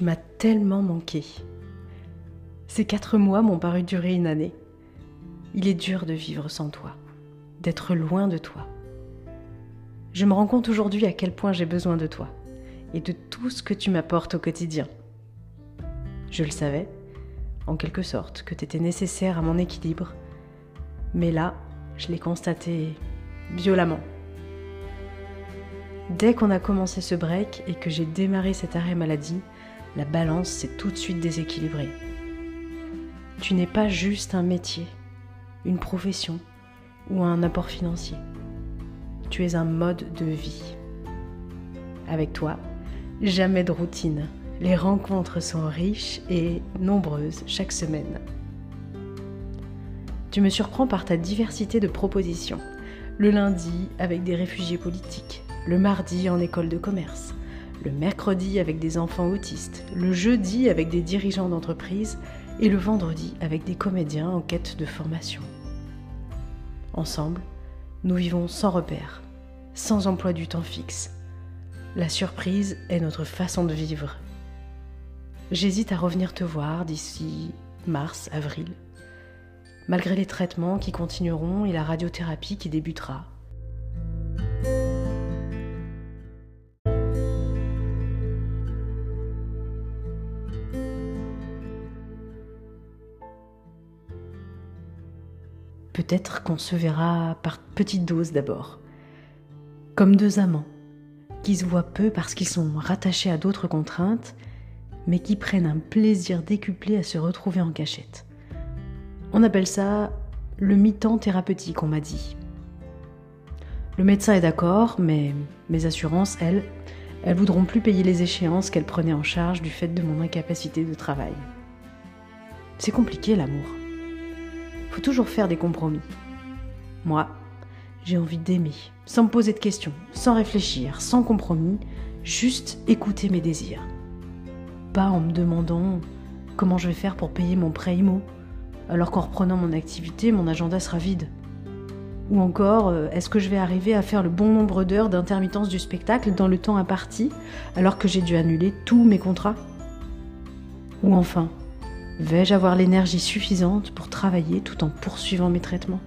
Tu m'as tellement manqué. Ces quatre mois m'ont paru durer une année. Il est dur de vivre sans toi, d'être loin de toi. Je me rends compte aujourd'hui à quel point j'ai besoin de toi et de tout ce que tu m'apportes au quotidien. Je le savais, en quelque sorte, que tu étais nécessaire à mon équilibre, mais là, je l'ai constaté violemment. Dès qu'on a commencé ce break et que j'ai démarré cet arrêt maladie, la balance s'est tout de suite déséquilibrée. Tu n'es pas juste un métier, une profession ou un apport financier. Tu es un mode de vie. Avec toi, jamais de routine. Les rencontres sont riches et nombreuses chaque semaine. Tu me surprends par ta diversité de propositions. Le lundi avec des réfugiés politiques, le mardi en école de commerce, le mercredi avec des enfants autistes, le jeudi avec des dirigeants d'entreprise et le vendredi avec des comédiens en quête de formation. Ensemble, nous vivons sans repère, sans emploi du temps fixe. La surprise est notre façon de vivre. J'hésite à revenir te voir d'ici mars, avril, malgré les traitements qui continueront et la radiothérapie qui débutera. Peut-être qu'on se verra par petites doses d'abord, comme deux amants, qui se voient peu parce qu'ils sont rattachés à d'autres contraintes, mais qui prennent un plaisir décuplé à se retrouver en cachette. On appelle ça le mi-temps thérapeutique, on m'a dit. Le médecin est d'accord, mais mes assurances, elles, elles voudront plus payer les échéances qu'elles prenaient en charge du fait de mon incapacité de travail. C'est compliqué l'amour faut toujours faire des compromis. Moi, j'ai envie d'aimer, sans me poser de questions, sans réfléchir, sans compromis, juste écouter mes désirs. Pas en me demandant comment je vais faire pour payer mon prêt IMO, alors qu'en reprenant mon activité, mon agenda sera vide. Ou encore, euh, est-ce que je vais arriver à faire le bon nombre d'heures d'intermittence du spectacle dans le temps imparti, alors que j'ai dû annuler tous mes contrats? Ou enfin, Vais-je avoir l'énergie suffisante pour travailler tout en poursuivant mes traitements?